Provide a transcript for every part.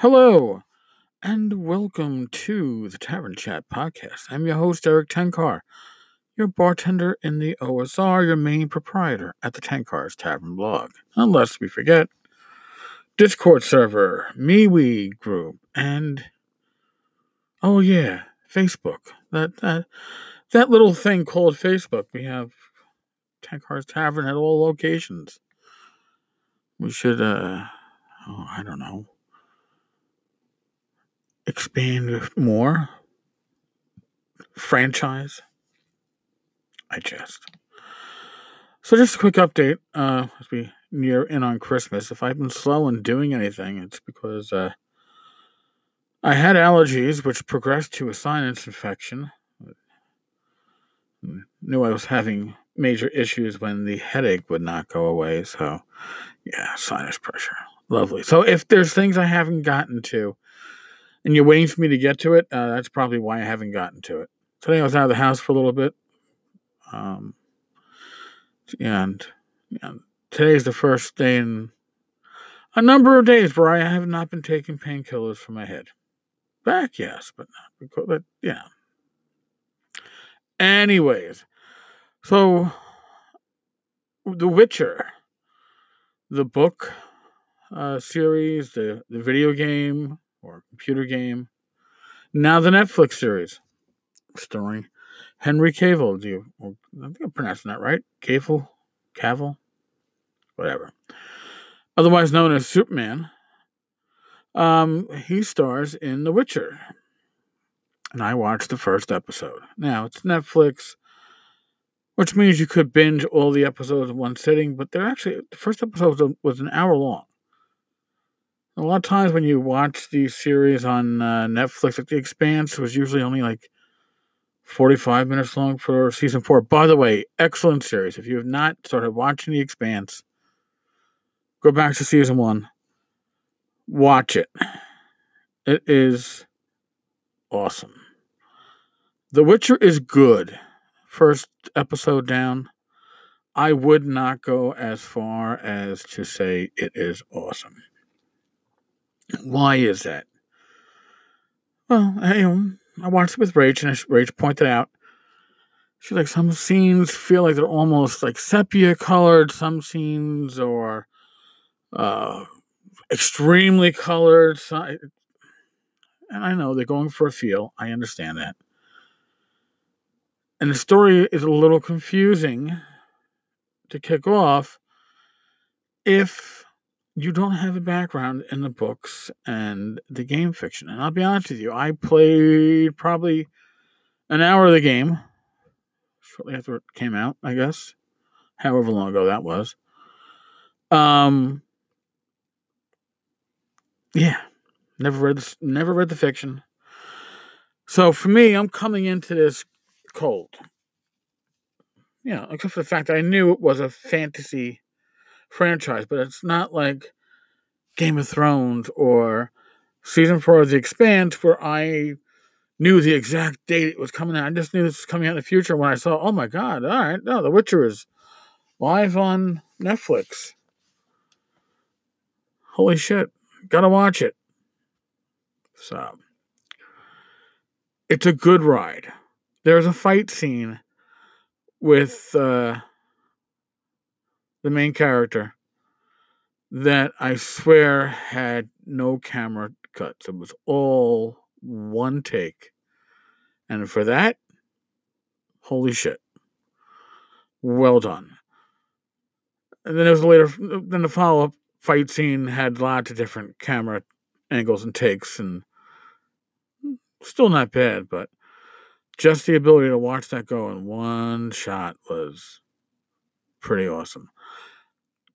Hello, and welcome to the Tavern Chat podcast. I'm your host, Erik Tenkar, your bartender in the OSR, your main proprietor at the Tenkar's Tavern blog. Unless we forget, Discord server, MeWe group, and oh yeah, Facebook. That that that little thing called Facebook. We have Tenkar's Tavern at all locations. We should, uh, oh, I don't know expand more? Franchise? I just. So just a quick update uh as we near in on christmas. If i've been slow in doing anything it's because uh i had allergies which progressed to a sinus infection. Knew i was having major issues when the headache would not go away so yeah sinus pressure. Lovely. So if there's things i haven't gotten to and you're waiting for me to get to it, uh, that's probably why I haven't gotten to it. Today I was out of the house for a little bit. Um, and, and today's the first day in a number of days where I have not been taking painkillers for my head. Back, yes, but not because, but yeah. Anyways, so The Witcher, the book uh, series, the, the video game, or computer game. Now the Netflix series starring Henry Cavill. Do you? I think I'm pronouncing that right. Cavill, Cavill, whatever. Otherwise known as Superman. Um, he stars in The Witcher, and I watched the first episode. Now it's Netflix, which means you could binge all the episodes in one sitting. But they're actually the first episode was an hour long a lot of times when you watch these series on uh, Netflix, like The Expanse was usually only like 45 minutes long for season four. By the way, excellent series. If you have not started watching The Expanse, go back to season one, watch it. It is awesome. The Witcher is good. First episode down. I would not go as far as to say it is awesome. Why is that? Well, I, know, I watched it with Rach, and Rach pointed out she like some scenes feel like they're almost like sepia colored. Some scenes are uh, extremely colored. And I know they're going for a feel. I understand that. And the story is a little confusing to kick off if you don't have a background in the books and the game fiction. And I'll be honest with you, I played probably an hour of the game shortly after it came out, I guess. However long ago that was. Um yeah. Never read the, never read the fiction. So for me, I'm coming into this cold. You know, except for the fact that I knew it was a fantasy franchise, but it's not like Game of Thrones or season four of The Expanse, where I knew the exact date it was coming out. I just knew this was coming out in the future when I saw, oh my God, all right, no, The Witcher is live on Netflix. Holy shit, gotta watch it. So, it's a good ride. There's a fight scene with uh, the main character that I swear had no camera cuts. It was all one take. And for that, holy shit. Well done. And then there was later, then the follow up fight scene had lots of different camera angles and takes, and still not bad, but just the ability to watch that go in one shot was pretty awesome.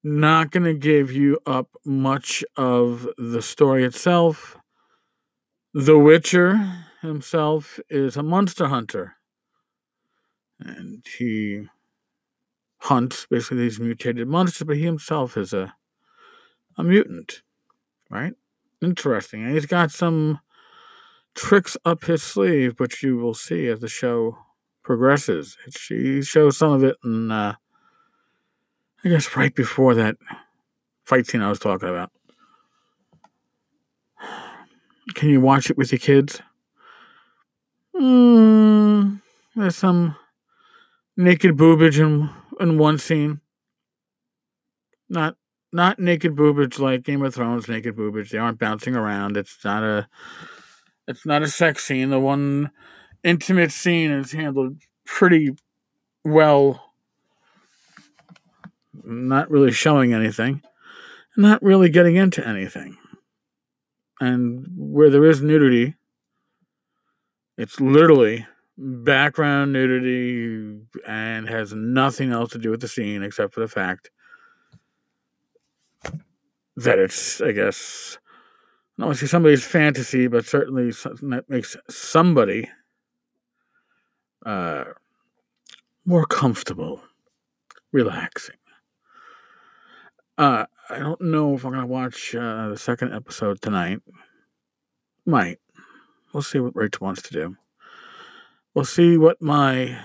Not going to give you up much of the story itself. The Witcher himself is a monster hunter. And he hunts basically these mutated monsters, but he himself is a a mutant. Right? Interesting. And he's got some tricks up his sleeve, which you will see as the show progresses. He shows some of it in uh, I guess right before that fight scene I was talking about. Can you watch it with your kids? Mm, there's some naked boobage in, in one scene. Not not naked boobage like Game of Thrones naked boobage. They aren't bouncing around. It's not a it's not a sex scene. The one intimate scene is handled pretty well. Not really showing anything, not really getting into anything. And where there is nudity, it's literally background nudity and has nothing else to do with the scene except for the fact that it's, I guess, to say somebody's fantasy, but certainly something that makes somebody uh, more comfortable, relaxing. Uh, I don't know if I'm going to watch uh, the second episode tonight. Might. We'll see what Rachel wants to do. We'll see what my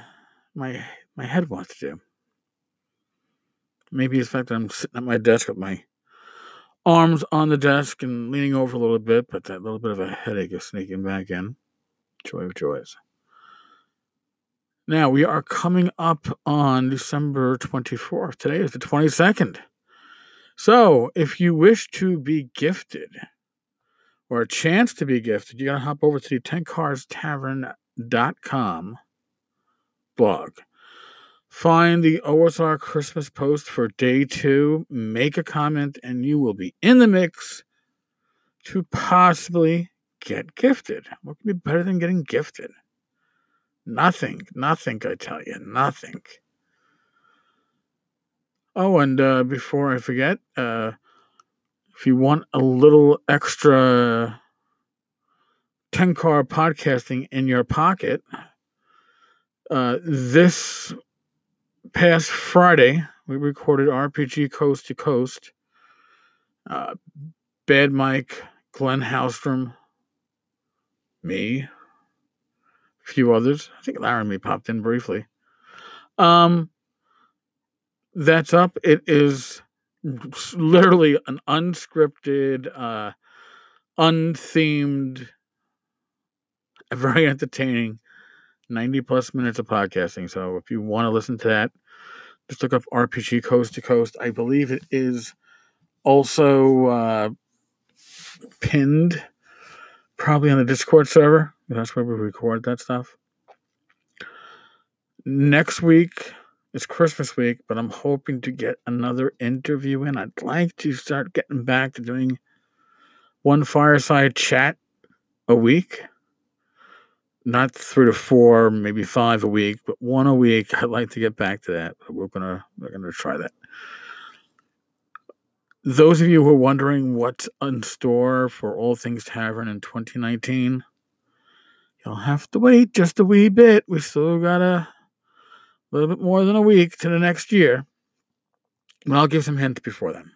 my my head wants to do. Maybe it's the fact that I'm sitting at my desk with my arms on the desk and leaning over a little bit, but that little bit of a headache is sneaking back in. Joy of joys. Now, we are coming up on December 24th. Today is the 22nd. So, if you wish to be gifted or a chance to be gifted, you got to hop over to the tenkarstavern.com blog. Find the OSR Christmas post for day two, make a comment, and you will be in the mix to possibly get gifted. What could be better than getting gifted? Nothing, nothing, I tell you, nothing. Oh, and uh, before I forget, uh, if you want a little extra Tenkar podcasting in your pocket, uh, this past Friday, we recorded RPG Coast to Coast. Uh, Bad Mike, Glenn Hallstrom, me, a few others. I think Laramie popped in briefly. Um, that's up. It is literally an unscripted, uh, unthemed, very entertaining 90 plus minutes of podcasting. So if you want to listen to that, just look up RPG Coast to Coast. I believe it is also uh, pinned probably on the Discord server. That's where we record that stuff. Next week is Christmas week, but I'm hoping to get another interview in. I'd like to start getting back to doing one fireside chat a week not three to four, maybe five a week, but one a week. I'd like to get back to that. We're gonna we're gonna try that. Those of you who are wondering what's in store for All Things Tavern in 2019, you'll have to wait just a wee bit. We still got a little bit more than a week to the next year. But I'll give some hints before then.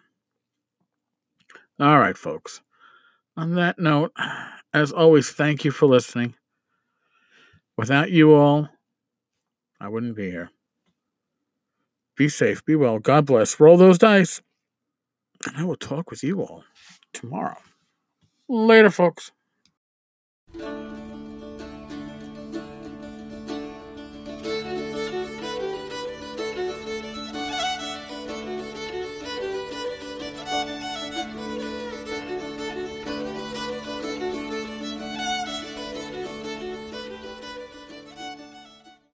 All right, folks. On that note, as always, thank you for listening. Without you all, I wouldn't be here. Be safe, be well. God bless. Roll those dice. And I will talk with you all tomorrow. Later, folks.